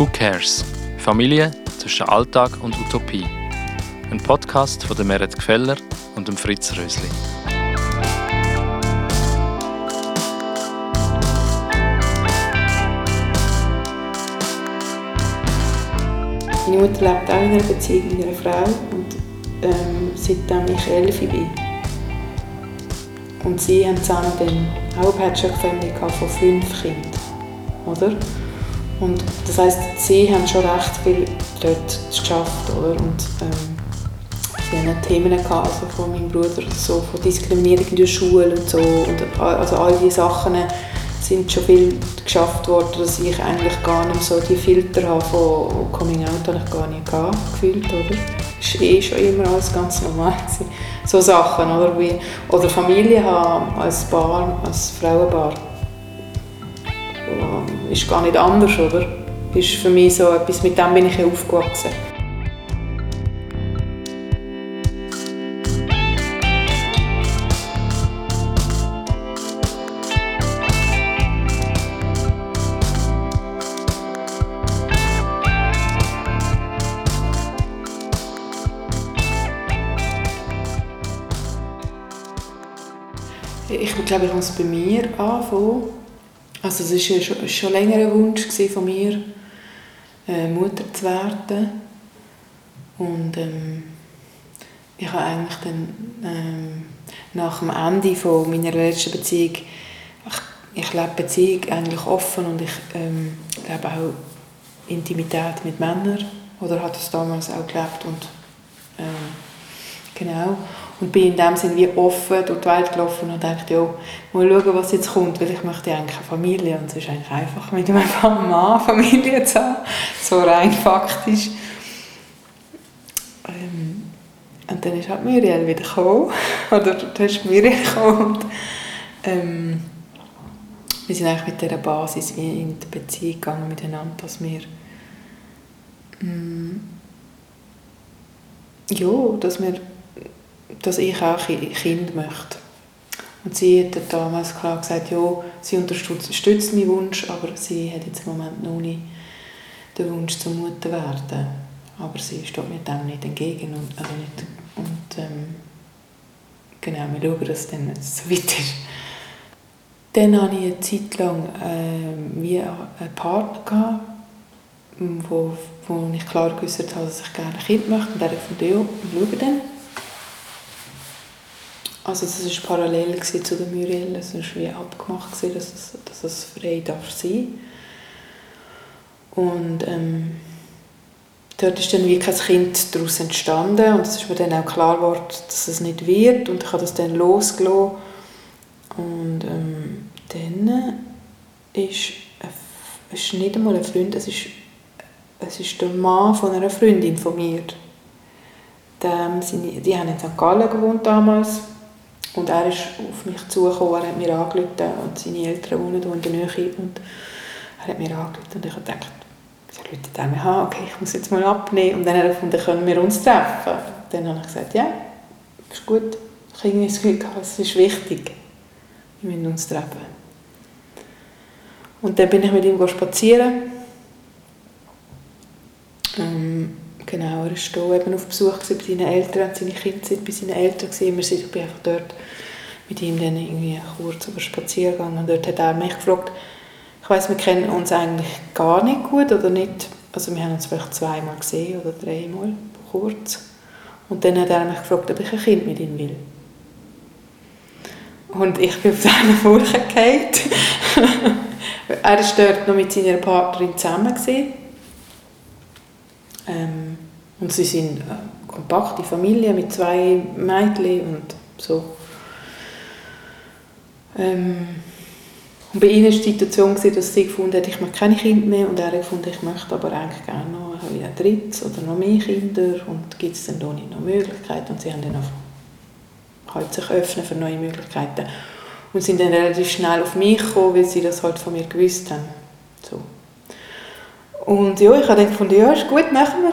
Who Cares? Familie zwischen Alltag und Utopie. Ein Podcast von der Meret Gfeller und Fritz Rösli. Meine Mutter lebt auch in einer Beziehung mit einer Frau und ähm, seitdem ich elf bin. Und sie haben zusammen dann auch eine Patchwork-Family von fünf Kindern. Oder? Und das heisst, sie haben schon recht viel dort geschafft. Oder? Und, ähm, sie hatten Themen gehabt, also von meinem Bruder, so von Diskriminierung in der Schule und so. Und, also all diese Sachen sind schon viel geschafft worden, dass ich eigentlich gar nicht so die Filter habe von Coming Out habe ich gar nicht gehabt, gefühlt, oder? War eh schon immer alles ganz normal. So Sachen, oder? Wie, oder Familie haben als Paar, als Frauenpaar. Ist gar nicht anders, oder? Ist für mich so etwas, mit dem bin ich aufgewachsen. Ich glaube, ich muss bei mir anfangen. Also es war schon, schon länger ein Wunsch von mir, äh, Mutter zu werden. Und ähm, ich habe eigentlich dann ähm, nach dem Ende von meiner letzten Beziehung, ich, ich lebe Beziehung eigentlich offen und ich ähm, lebe auch Intimität mit Männern oder habe das damals auch gelebt und ähm, genau und bin in dem Sinne wie offen durch die Welt gelaufen und dachte, ja, mal schauen, was jetzt kommt, weil ich möchte eigentlich eine Familie und es ist eigentlich einfach mit einem Mann Familie zu haben, so rein faktisch. Ähm, und dann ist halt Muriel wieder gekommen, oder du hast Muriel gekommen und ähm, wir sind eigentlich mit dieser Basis wie in die Beziehung gegangen miteinander, dass wir mm, ja, dass wir dass ich auch ein Kind möchte. Und sie hat damals klar gesagt, ja, sie unterstützt meinen Wunsch, aber sie hat jetzt im Moment noch nicht den Wunsch zur Mutter werden. Aber sie steht mir dem nicht entgegen. Und, also nicht, und ähm, genau, wir schauen, dass es dann so weit ist. Dann hatte ich eine Zeit lang äh, wie einen Partner, gehabt, wo, wo ich klar gewusst habe, dass ich gerne ein Kind möchte. Und er hat gesagt, ja, wir schauen dann. Also das war parallel zu der Muriel, es war wie abgemacht, dass es, dass es frei darf sein Und ähm, dort ist dann wie kein Kind daraus entstanden und es ist mir dann auch klar geworden, dass es nicht wird und ich habe das dann losgelassen. Und ähm, dann ist, es ist nicht einmal ein Freund, es ist, es ist der Mann von einer Freundin von mir. Die, die haben in St. Gallen gewohnt damals und er ist auf mich zugekommen, er hat mir angerufen und seine Eltern wohnen hier in der Nähe und er hat mir angerufen und ich habe gedacht, ruft er mich an? Okay, ich muss jetzt mal abnehmen. Und dann hat er gefunden, können wir uns treffen. Dann habe ich gesagt, ja, ist gut. Ich habe das Gefühl gehabt, es ist wichtig, wir müssen uns treffen. Und dann bin ich mit ihm spazieren. Ähm, Genau, er war hier eben auf Besuch bei seinen Eltern, seine Kinder sind bei seinen Eltern. Wir sind, ich bin einfach dort mit ihm dann irgendwie kurz über Spaziergang und dort hat er mich gefragt, ich weiss, wir kennen uns eigentlich gar nicht gut oder nicht, also wir haben uns vielleicht zweimal gesehen oder dreimal, kurz. Und dann hat er mich gefragt, ob ich ein Kind mit ihm will. Und ich bin auf seine Furche gefallen. er war dort noch mit seiner Partnerin zusammen. Gewesen. Ähm, und sie sind eine äh, kompakte Familie mit zwei Mädchen und so. Ähm, und bei ihnen war die Situation, dass sie gefunden hat, ich möchte keine Kinder mehr und er gefunden, ich möchte aber eigentlich gerne noch ein drittes oder noch mehr Kinder und gibt es dann da nicht noch Möglichkeiten und sie haben dann auch halt sich öffnen für neue Möglichkeiten und sind dann relativ schnell auf mich gekommen, weil sie das halt von mir gewusst haben. So. Und ja, ich habe dann gefunden, ja, ist gut, machen wir.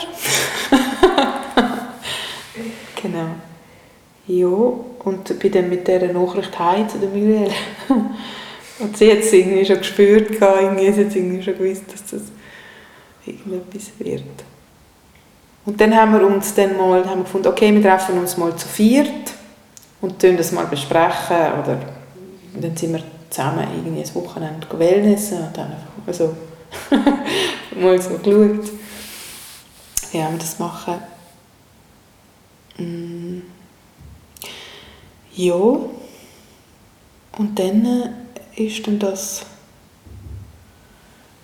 genau. Ja, und bin dann mit dieser Nachricht heim zu der Muriel. und sie hat es irgendwie schon gespürt, irgendwie, hat irgendwie schon gewusst, dass das irgendetwas wird. Und dann haben wir uns dann mal haben gefunden, okay, wir treffen uns mal zu viert und tun das mal besprechen oder dann sind wir zusammen irgendwie ein Wochenende Wellnessen und dann einfach also mal so geschaut, wie wir das machen. Mm. Ja, und dann ist dann das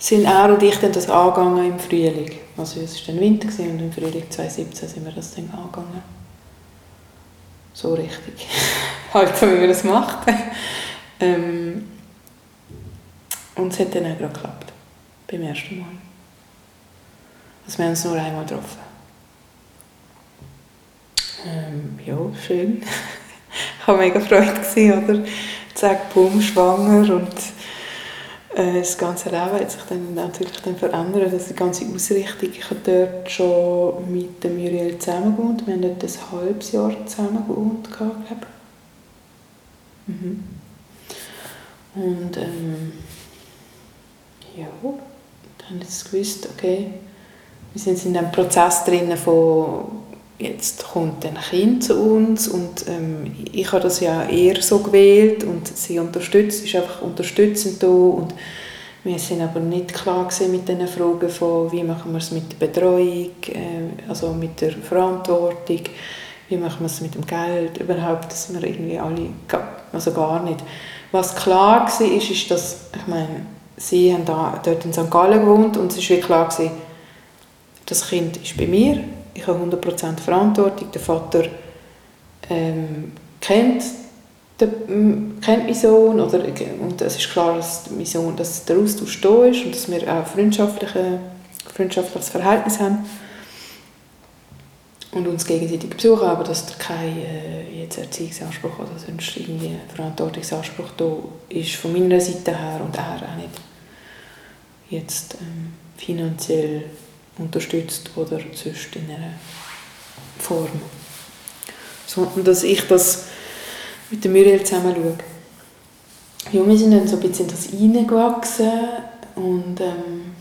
sind er und ich dann das angegangen im Frühling. Also es war dann Winter und im Frühling 2017 sind wir das dann angegangen. So richtig. halt so, wie man das macht. ähm, und es hat dann auch gerade geklappt. Beim ersten Mal. Also wir uns nur einmal getroffen. Ähm, ja, schön. ich war mega Freude, oder? Zack, bumm, schwanger und äh, das ganze Leben hat sich dann natürlich dann verändert. Also die ganze Ausrichtung. Ich habe dort schon mit dem Muriel zusammen gewohnt. Wir haben dort ein halbes Jahr zusammen gewohnt, glaube mhm. Und ähm, ja, dann haben jetzt gewusst, okay, wir sind in einem Prozess drin von jetzt kommt ein Kind zu uns und ähm, ich habe das ja eher so gewählt und sie unterstützt, ist einfach unterstützend da und wir sind aber nicht klar mit den Fragen von, wie machen wir es mit der Betreuung, äh, also mit der Verantwortung, wie machen wir es mit dem Geld, überhaupt, dass wir irgendwie alle, also gar nicht. Was klar war, ist, ist, dass, ich meine, sie haben da, dort in St. Gallen gewohnt und es war klar, das Kind ist bei mir, ich habe 100% Verantwortung. Der Vater ähm, kennt, den, kennt meinen Sohn oder, und es ist klar, dass, mein Sohn, dass der Austausch da ist und dass wir auch freundschaftliche, freundschaftliches Verhältnis haben. Und uns gegenseitig besuchen, aber dass da kein äh, jetzt Erziehungsanspruch oder sonst irgendwie Verantwortungsanspruch da ist von meiner Seite her und er auch nicht. Jetzt ähm, finanziell unterstützt oder sonst in einer Form. Sondern dass ich das mit dem Muriel zusammen schaue. Ja, wir sind dann so ein bisschen in das reingewachsen und ähm,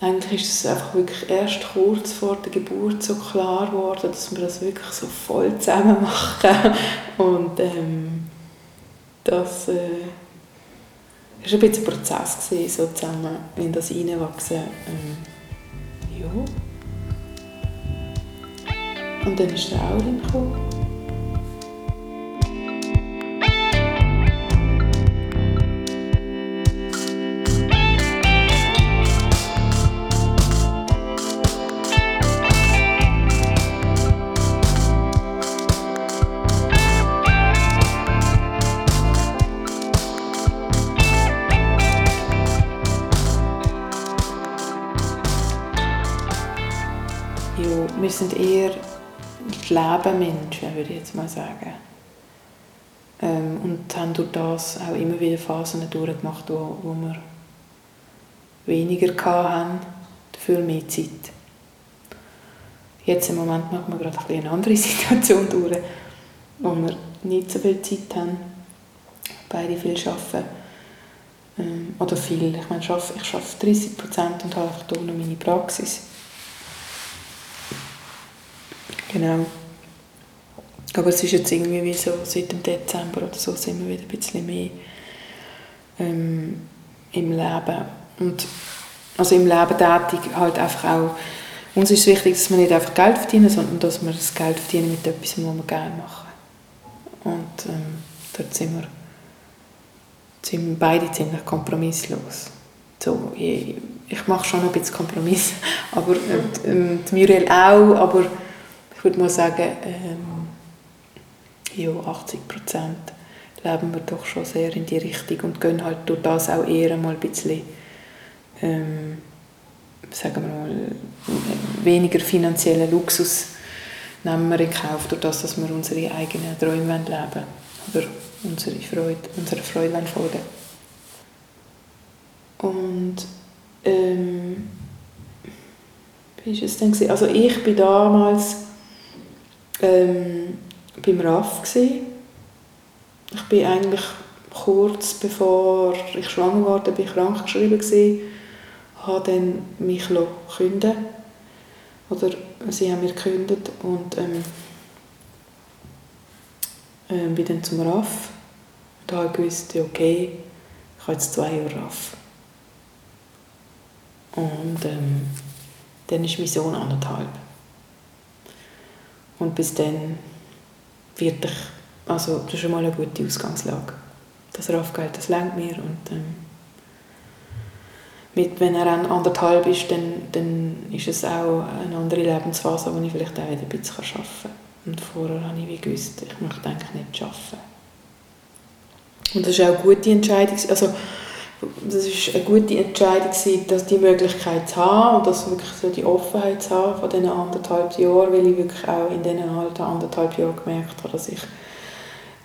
eigentlich ist es einfach wirklich erst kurz vor der Geburt so klar geworden, dass wir das wirklich so voll zusammen machen und ähm, das äh, es war ein bisschen ein Prozess, gewesen, so zusammen in das Reinwachsen. Ähm, ja. Und dann ist der Aulin gekommen. Lebenmenschen, würde ich jetzt mal sagen. Ähm, und haben durch das auch immer wieder Phasen durchgemacht, wo, wo wir weniger hatten, dafür mehr Zeit. Jetzt im Moment machen wir gerade eine andere Situation durch, wo wir nicht so viel Zeit haben, beide viel arbeiten. Ähm, oder viel, ich meine, ich arbeite 30 Prozent und habe einfach hier noch meine Praxis. Genau. Aber es ist jetzt irgendwie wie so, seit dem Dezember oder so sind wir wieder ein bisschen mehr ähm, im Leben. Und also im Leben tätig halt einfach auch, uns ist wichtig, dass wir nicht einfach Geld verdienen, sondern dass wir das Geld verdienen mit etwas, was wir gerne machen. Und ähm, dort sind wir, sind wir beide ziemlich kompromisslos. So, ich, ich mache schon ein bisschen Kompromiss, aber äh, die Muriel auch, aber ich würde mal sagen, ähm, ja, 80 Prozent leben wir doch schon sehr in die Richtung und gehen halt durch das auch eher mal ein bisschen, ähm, sagen wir mal, weniger finanziellen Luxus nehmen wir in Kauf, durch das, dass wir unsere eigenen Träume leben oder unsere Freude, unsere Freude folgen Und ähm, wie war es denn? Also ich bin damals ähm, beim RAF. Gewesen. Ich bin eigentlich kurz bevor ich schwanger wurde, bin ich krankgeschrieben gewesen, habe dann mich künden oder sie haben mir gekündigt und ähm, äh, bin dann zum RAF und habe gewusst, okay, ich habe jetzt zwei Jahre RAF. Und ähm, dann ist mein Sohn anderthalb. Und bis dann wird ich, also das ist schon mal eine gute Ausgangslage. Das RAF-Geld, das lenkt mir und ähm, mit, wenn er dann anderthalb ist, dann, dann ist es auch eine andere Lebensphase, wo ich vielleicht auch wieder ein bisschen arbeiten kann. Und vorher habe ich wie gewusst, ich möchte eigentlich nicht arbeiten. Und das ist auch eine gute Entscheidung. Also, das ist eine gute Entscheidung, dass die Möglichkeit zu haben und das wirklich so die Offenheit zu haben von diesen anderthalb Jahren, weil ich wirklich auch in diesen anderthalb Jahren gemerkt habe, dass ich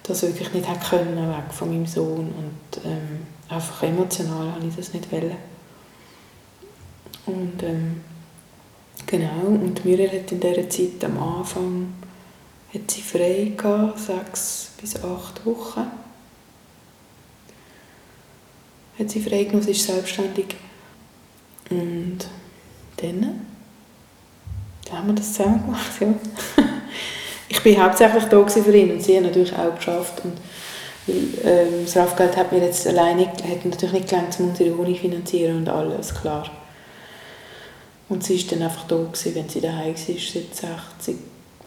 das wirklich nicht hätte können, weg von meinem Sohn und ähm, einfach emotional habe ich das nicht wollen. Und ähm, genau, und Muriel hat in dieser Zeit am Anfang hat sie frei gehabt, sechs bis acht Wochen. Hat sie frei genommen, sie ist selbstständig. Und dann, dann haben wir das zusammen gemacht, ja. ich bin hauptsächlich da für ihn und sie hat natürlich auch geschafft. Und weil, ähm, das Rafgeld hat mir jetzt alleine, hat natürlich nicht gelangt, um unsere Uni finanzieren und alles, klar. Und sie war dann einfach da, gewesen, wenn sie daheim war, seit 60,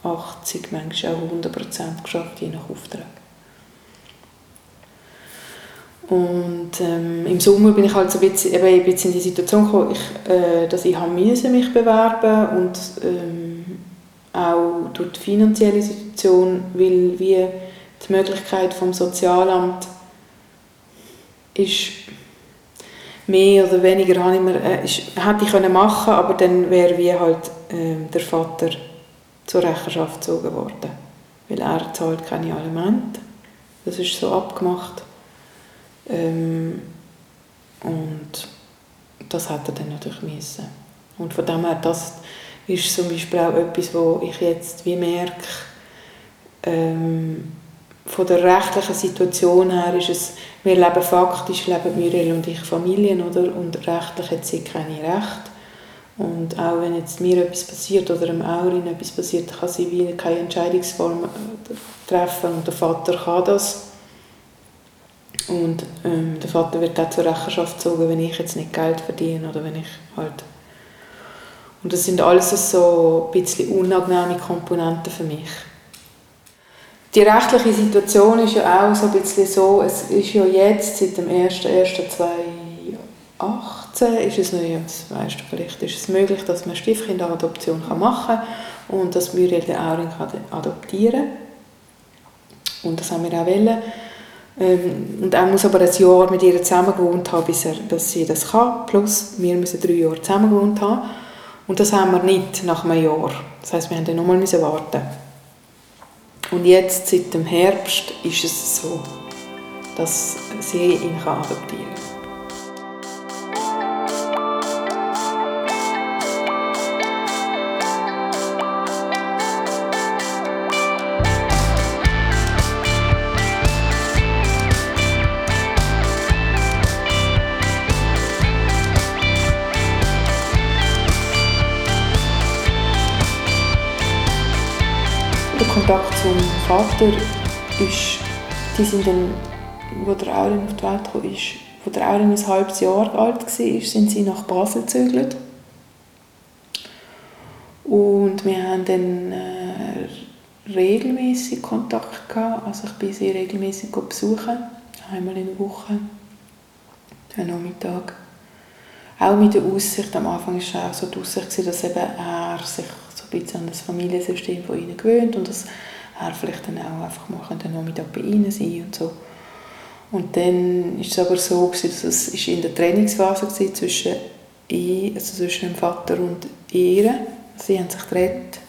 80, manchmal auch 100 Prozent geschafft, je nach Auftrag. Und ähm, im Sommer bin ich halt so ein bisschen, eben ein bisschen in die Situation gekommen, ich, äh, dass ich mich bewerben und ähm, auch durch die finanzielle Situation, weil wie die Möglichkeit vom Sozialamt ist mehr oder weniger habe ich mir, äh, ist, hätte ich können machen aber dann wäre wie halt äh, der Vater zur Rechenschaft gezogen worden. Weil er zahlt keine Alimente. Das ist so abgemacht. Ähm, und das hat er dann natürlich müssen. Und von dem her, das ist zum Beispiel auch etwas, wo ich jetzt wie merke, ähm, von der rechtlichen Situation her ist es, wir leben faktisch, leben Muriel und ich Familien, oder? Und rechtlich hat sie keine Recht. Und auch wenn jetzt mir etwas passiert oder einem Aurin etwas passiert, kann sie wie keine Entscheidungsform äh, treffen und der Vater kann das. Und ähm, der Vater wird auch zur Rechenschaft gezogen, wenn ich jetzt nicht Geld verdiene oder wenn ich halt... Und das sind alles so ein bisschen unangenehme Komponenten für mich. Die rechtliche Situation ist ja auch so ein bisschen so, es ist ja jetzt seit dem 1.1.2018 ist es noch, das weißt du vielleicht, ist es möglich, dass man Stiefkinderadoption machen kann und dass Muriel den Auring adoptieren kann. Und das haben wir auch wollen. Ähm, und er muss aber ein Jahr mit ihr zusammen gewohnt haben, bis, er, bis sie das kann. Plus, wir müssen drei Jahre zusammen gewohnt haben. Und das haben wir nicht nach einem Jahr. Das heisst, wir mussten dann nochmal warten. Und jetzt, seit dem Herbst, ist es so, dass sie ihn adoptieren kann. Kontakt zum Vater ist, die sind dann, wo der Aurin auf die Welt kam, ist, wo der Aurin ein halbes Jahr alt war, sind sie nach Basel gezögert. Und wir haben dann äh, regelmäßig Kontakt gehabt. Also ich bin sie regelmäßig besuchen, einmal in der Woche, am Nachmittag. Auch mit der Aussicht, am Anfang war es auch so die Aussicht, dass eben er sich ein bisschen an das Familiensystem von ihnen gewöhnt und dass er vielleicht dann auch einfach mal den Nachmittag bei ihnen sein und so. Und dann ist es aber so, dass es in der Trainingsphase war zwischen, ich, also zwischen dem Vater und ihr. Sie haben sich getrennt.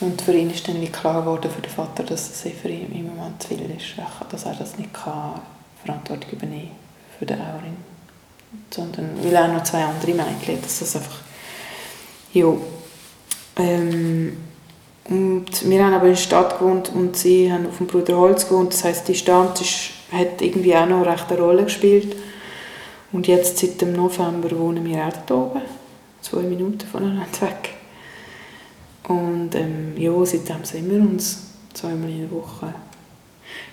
Und für ihn ist dann wie klar geworden, für den Vater, dass es für ihn im Moment zu viel ist, dass er das nicht kann, Verantwortung übernehmen für den Aurin. Sondern, weil auch noch zwei andere Mädchen, dass das einfach, ja, ähm, und wir haben aber in der Stadt gewohnt und sie haben auf dem Bruderholz gewohnt. Das heißt, die Distanz ist, hat irgendwie auch noch recht eine Rolle gespielt. Und jetzt seit dem November wohnen wir auch da oben, zwei Minuten voneinander weg. Und ähm, ja, seitdem sehen wir uns zweimal in der Woche.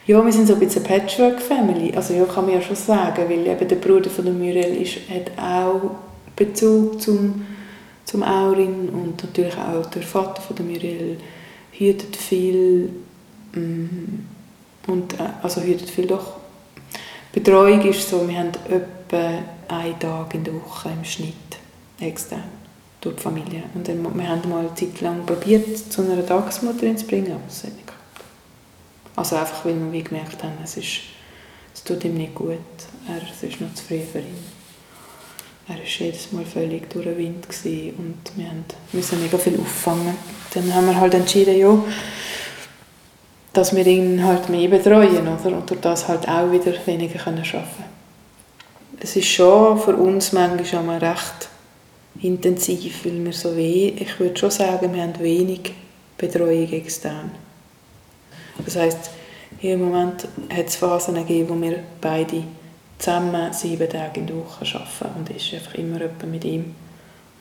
Ja, wir sind so ein bisschen eine Patchwork-Family. Also ja, kann man ja schon sagen, weil eben der Bruder von der Muriel ist, hat auch Bezug zum, zum Aurin und natürlich auch der Vater von der Muriel hütet viel mm, und äh, also hütet viel doch. Betreuung ist so, wir haben etwa einen Tag in der Woche im Schnitt extern durch die Familie. Und dann, wir haben mal eine Zeit lang probiert, zu einer Tagesmutter zu bringen, aber es hat nicht geklappt. Also einfach, weil wir gemerkt haben, es, ist, es tut ihm nicht gut. Er, es ist noch zu früh für ihn. Er war jedes Mal völlig durch den Wind und wir mussten mega viel auffangen. Dann haben wir halt entschieden, ja, dass wir ihn halt mehr betreuen oder? und durch das halt auch wieder weniger arbeiten können. Es ist schon für uns manchmal recht intensiv, weil wir so weh, ich würde schon sagen, wir haben wenig Betreuung extern. Das heisst, hier im Moment hat es Phasen gegeben, wo wir beide zusammen sieben Tage in der Woche arbeiten und ist einfach immer jemand mit ihm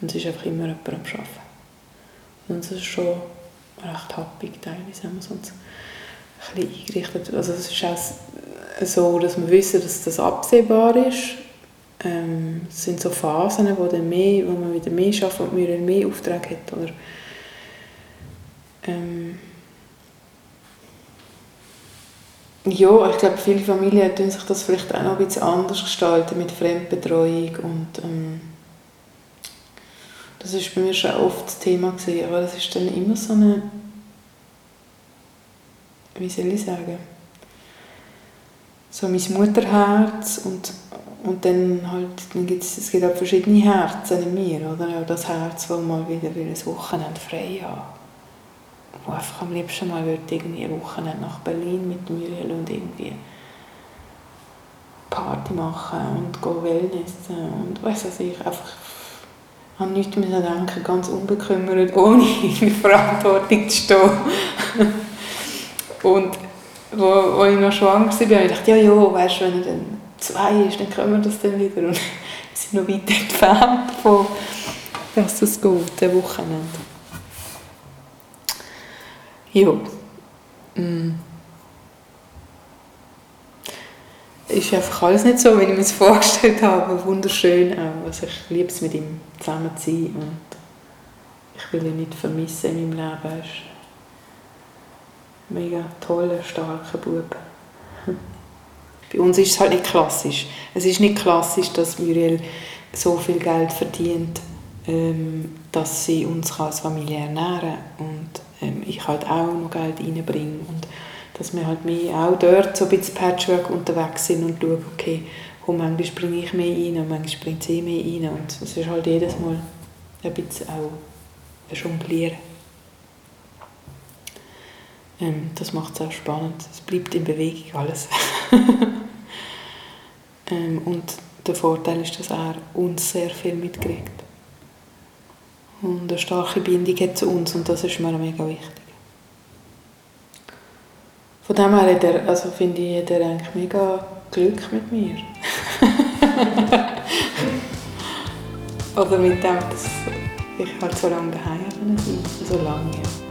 und es ist einfach immer jemand am Arbeiten. Und es ist schon recht happig teilweise, haben wir sonst ein bisschen eingerichtet. Also es ist auch so, dass wir wissen, dass das absehbar ist ähm, es sind so Phasen, wo, dann mehr, wo man wieder mehr schafft und mehr Aufträge hat. Oder, ähm, ja, ich glaube, viele Familien tun sich das vielleicht auch noch ein bisschen anders gestalten mit Fremdbetreuung und ähm, das ist bei mir schon oft das Thema gewesen, aber das ist dann immer so eine, wie soll ich sagen, so mein Mutterherz und und dann halt, dann gibt's, es auch verschiedene Herzen in mir, oder? Auch das Herz, das mal wieder ein Wochenende frei hat. Wo einfach am liebsten mal würde irgendwie ein Wochenende nach Berlin mit Muriel und irgendwie Party machen und go Wellness und weiss was ich, einfach an nichts mehr denken, ganz unbekümmert, ohne in Verantwortung zu stehen. und wo, wo ich noch schwanger war, habe ich gedacht, ja, ja, weißt wenn ich dann zwei ist, dann können wir das dann wieder. Und wir sind noch weit entfernt von, dass das geht, der Wochenende. Ja. Mm. Ist einfach alles nicht so, wie ich mir es vorgestellt habe. Wunderschön. Also ich liebe es, mit ihm zusammen zu sein und ich will ihn nicht vermissen in meinem Leben. Er ist ein mega toller, starker Bub. Bei uns ist es halt nicht klassisch. Es ist nicht klassisch, dass Muriel so viel Geld verdient, ähm, dass sie uns als Familie ernähren kann ähm, ich halt auch noch Geld reinbringe und dass wir halt mehr auch dort so ein bisschen Patchwork unterwegs sind und schauen, okay, wo manchmal bringe ich mehr rein und manchmal bringt sie mehr rein und es ist halt jedes Mal ein bisschen auch ein Jonglieren. Ähm, das macht es auch spannend. Es bleibt in Bewegung alles. ähm, und der Vorteil ist, dass er uns sehr viel mitkriegt. Und eine starke Bindung hat zu uns und das ist mir mega wichtig. Von dem her hat er, also finde ich, hat er eigentlich mega Glück mit mir. Oder mit dem, dass ich halt so lange daheim bin, so lange. Ja.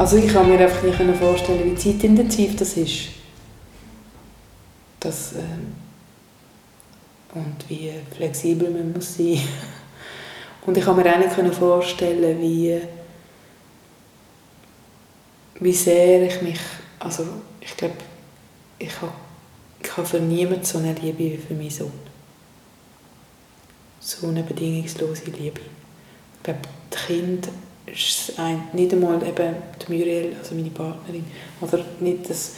Also ich kann mir einfach nicht vorstellen, wie zeitintensiv das ist. Das, ähm, und wie flexibel man muss sein. Und ich kann mir auch nicht vorstellen, wie, wie sehr ich mich, also ich glaube, ich habe, ich habe für niemanden so eine Liebe wie für meinen Sohn. So eine bedingungslose Liebe. Ich glaube, die Kinder ist ein, nicht einmal eben die Muriel, also meine Partnerin, oder nicht das,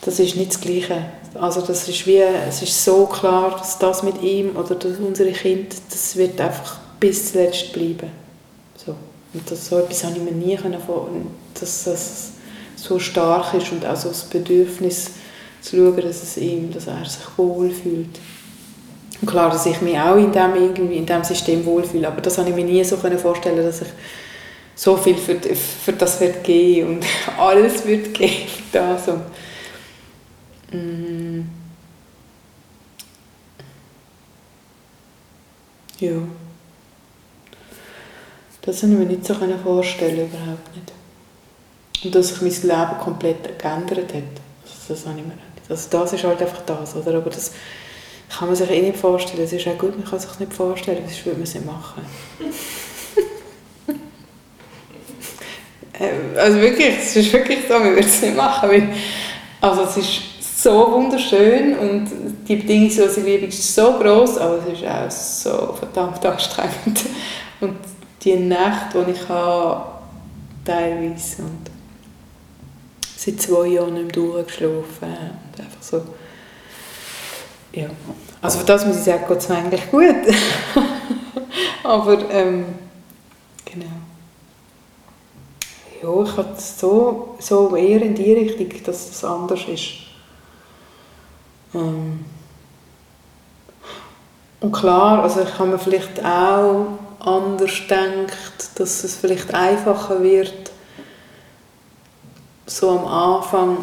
das ist nicht das Gleiche. Also das ist wie, es ist so klar, dass das mit ihm oder dass unsere Kinder, das wird einfach bis zuletzt bleiben. So. Und das, so etwas habe ich mir nie vorstellen dass das so stark ist und auch so das Bedürfnis zu schauen, dass, es ihm, dass er sich wohlfühlt. Und klar, dass ich mich auch in dem, irgendwie, in dem System wohlfühle, aber das habe ich mir nie so vorstellen dass ich so viel für, für das wird geben und alles wird geben für das. Und, mm, ja. Das kann ich mir nicht so vorstellen, überhaupt nicht. Und dass sich mein Leben komplett geändert hat. Also das habe ich mir nicht. Also das ist halt einfach das, oder? Aber das kann man sich eh nicht vorstellen. Es ist auch gut, man kann sich nicht vorstellen, sonst würde man es nicht machen. Äh, also wirklich, es ist wirklich so, wir würden es nicht machen. Weil, also es ist so wunderschön und die Bedingungslose ist so groß, aber es ist auch so verdammt anstrengend. Und die Nacht, die ich habe, teilweise und seit zwei Jahren nicht mehr durchgeschlafen und einfach so ja, also für das muss ich sagen, geht es mir eigentlich gut. Aber ähm, genau. Ja, ich habe so, so eher in die Richtung, dass das anders ist. Ähm, und klar, also ich habe mir vielleicht auch anders gedacht, dass es vielleicht einfacher wird, so am Anfang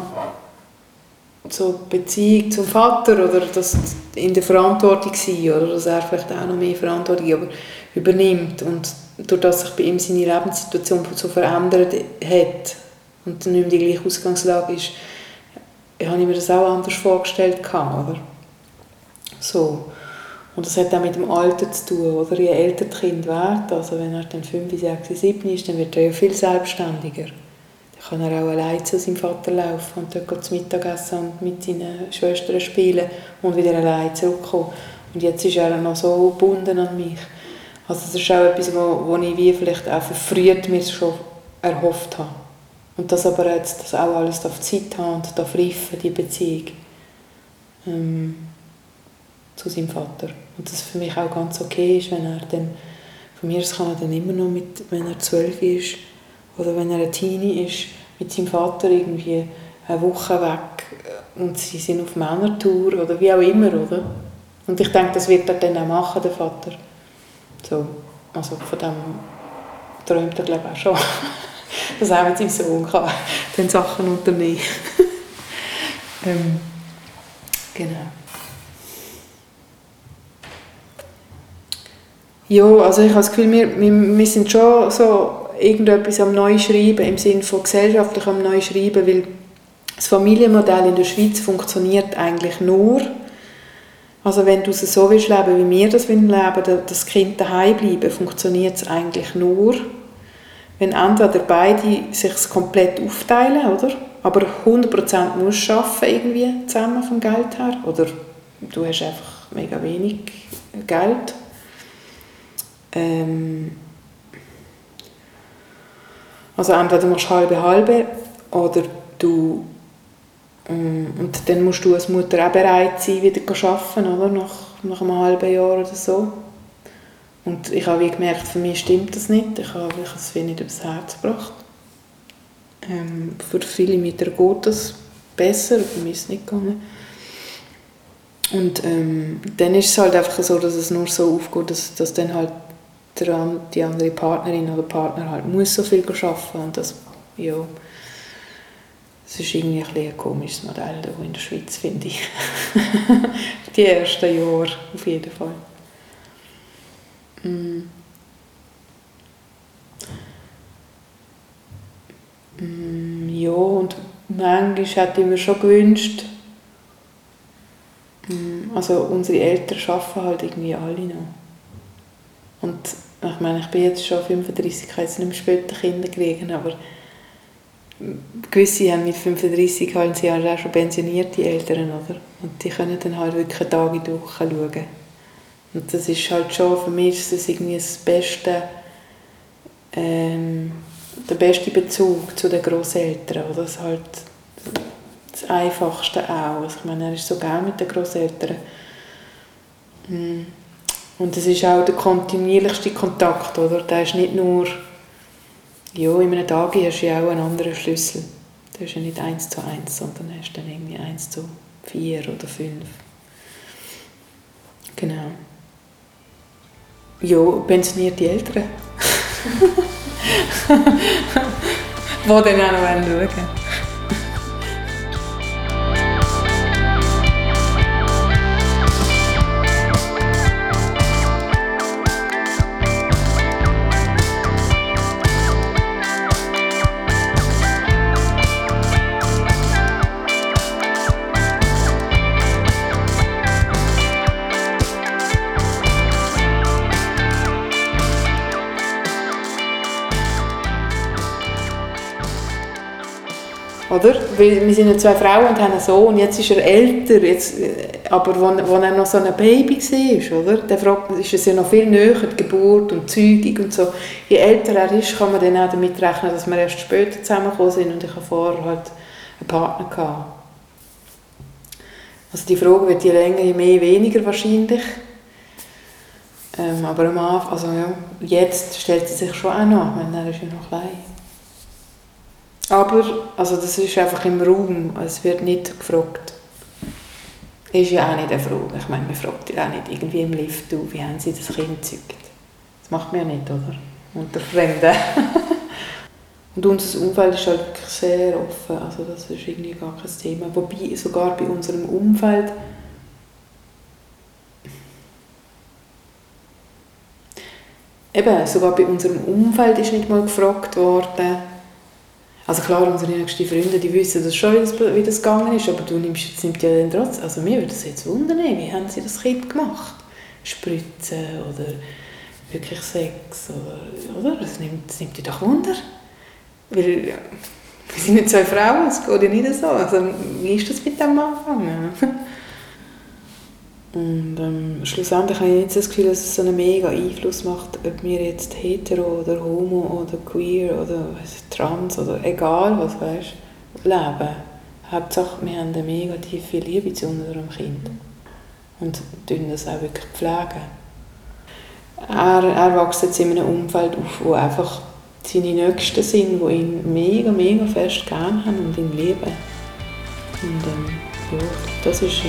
so Beziehung zum Vater oder das in der Verantwortung sein oder dass er vielleicht auch noch mehr Verantwortung übernimmt und durch das sich bei ihm seine Lebenssituation so verändert hat und nicht mehr die gleiche Ausgangslage ist, habe ich mir das auch anders vorgestellt oder? So. Und das hat auch mit dem Alter zu tun, oder? Je älter das Kind wird, also wenn er dann 5, 6, 7 ist, dann wird er ja viel selbstständiger kann er auch allein zu seinem Vater laufen und dort zum Mittagessen und mit seinen Schwestern spielen und wieder allein zurückkommen. Und jetzt ist er noch so gebunden an mich. Also das ist auch etwas, wo, wo ich wie vielleicht auch verfrüht mir schon erhofft habe. Und das aber jetzt das auch alles auf Zeit haben und darf reifen, die Beziehung ähm, zu seinem Vater. Und das für mich auch ganz okay ist, wenn er dann, von mir aus kann er dann immer noch, mit, wenn er zwölf ist, oder wenn er ein Teenie ist, mit seinem Vater irgendwie eine Woche weg und sie sind auf Männertour oder wie auch immer, oder? Und ich denke, das wird er dann auch machen, der Vater. So, also von dem träumt er glaube ich auch schon, dass er mit seinem Sohn kann dann Sachen unternehmen ähm, Genau. Ja, also ich habe das Gefühl, wir, wir, wir sind schon so irgendetwas am Neuschreiben, im Sinne von gesellschaftlich am Neuschreiben, weil das Familienmodell in der Schweiz funktioniert eigentlich nur, also wenn du es so willst leben, wie wir das leben wollen, das Kind daheim bleiben, funktioniert es eigentlich nur, wenn entweder beide sich komplett aufteilen, oder? aber 100% musst arbeiten irgendwie zusammen vom Geld her, oder du hast einfach mega wenig Geld. Ähm, also entweder machst du halbe halbe oder du ähm, und dann musst du als Mutter auch bereit sein, wieder zu arbeiten, oder? Nach, nach einem halben Jahr oder so. Und ich habe wie gemerkt, für mich stimmt das nicht. Ich habe es nicht übers Herz gebracht. Ähm, für viele Mütter geht das besser, für mich ist es nicht gegangen. Und ähm, dann ist es halt einfach so, dass es nur so aufgeht, dass, dass dann halt der, die andere Partnerin oder Partner halt muss so viel arbeiten und das, ja, das ist irgendwie ein, ein komisches Modell in der Schweiz, finde ich. die ersten Jahre auf jeden Fall. Mm. Mm, ja, und manchmal hätte ich mir schon gewünscht, mm, also unsere Eltern arbeiten halt irgendwie alle noch. Und ich meine, ich bin jetzt schon 35, ich kann jetzt nicht mehr später Kinder kriegen, aber gewisse haben mit 35 halt sie auch schon pensionierte Eltern, oder? Und die können dann halt wirklich Tag in die Woche schauen. Und das ist halt schon, für mich ist das irgendwie das beste, ähm, der beste Bezug zu den Großeltern, oder? Das ist halt das Einfachste auch. Also ich meine, er ist so gerne mit den Großeltern. Hm. Und das ist auch der kontinuierlichste Kontakt, oder? Der ist nicht nur, ja, in einem Tag hast du ja auch einen anderen Schlüssel. Das ist ja nicht eins zu eins, sondern hast dann irgendwie eins zu vier oder fünf. Genau. Ja, pensionierte Eltern. die dann auch noch schauen Oder? Wir sind zwei Frauen und haben einen Sohn, jetzt ist er älter, jetzt, aber als er noch so ein Baby war, oder? Dann fragt, ist es ja noch viel näher, die Geburt und die Zeugung und so. Je älter er ist, kann man dann auch damit rechnen, dass wir erst später zusammengekommen sind und ich habe vorher halt einen Partner gehabt. Also die Frage wird je länger, je mehr, weniger wahrscheinlich. Ähm, aber am Anfang, also ja, jetzt stellt sie sich schon auch noch, weil er ist ja noch klein. Aber also das ist einfach im Raum, es wird nicht gefragt. Ist ja auch nicht eine Frage. Ich meine, man fragt ja auch nicht irgendwie im Lift, wie haben sie das Kind gezeugt? Das macht man ja nicht, oder? Unter Fremden. Und unser Umfeld ist halt wirklich sehr offen, also das ist irgendwie gar kein Thema. Wobei sogar bei unserem Umfeld eben, sogar bei unserem Umfeld ist nicht mal gefragt worden, also klar, unsere nächsten Freunde, die wissen das schon, wie das gegangen ist, aber du nimmst jetzt nimmt ja dann trotzdem, also mir würde das jetzt wundern, wie haben sie das Kind gemacht? Spritzen oder wirklich Sex oder, oder? Das nimmt, das nimmt dich doch Wunder. Weil, ja, wir sind nicht zwei Frauen, es geht ja nicht so. Also, wie ist das mit dem angefangen? Und ähm, schlussendlich habe ich jetzt das Gefühl, dass es so einen mega Einfluss macht, ob wir jetzt hetero oder homo oder queer oder trans oder egal was, weißt, leben. Hauptsache, wir haben eine mega tiefe Liebe zu unserem Kind. Und pflegen das auch wirklich. Pflegen. Er, er wächst jetzt in einem Umfeld auf, wo einfach seine Nächsten sind, die ihn mega, mega fest gerne haben und ihn lieben. Und ähm, ja, das ist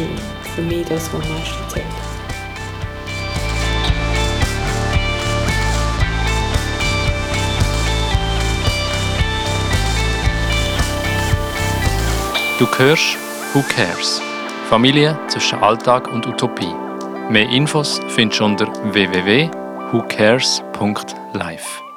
für mich das, was am meisten zählt. Du hörst Who Cares? Familie zwischen Alltag und Utopie. Mehr Infos findest du unter www.whocares.life.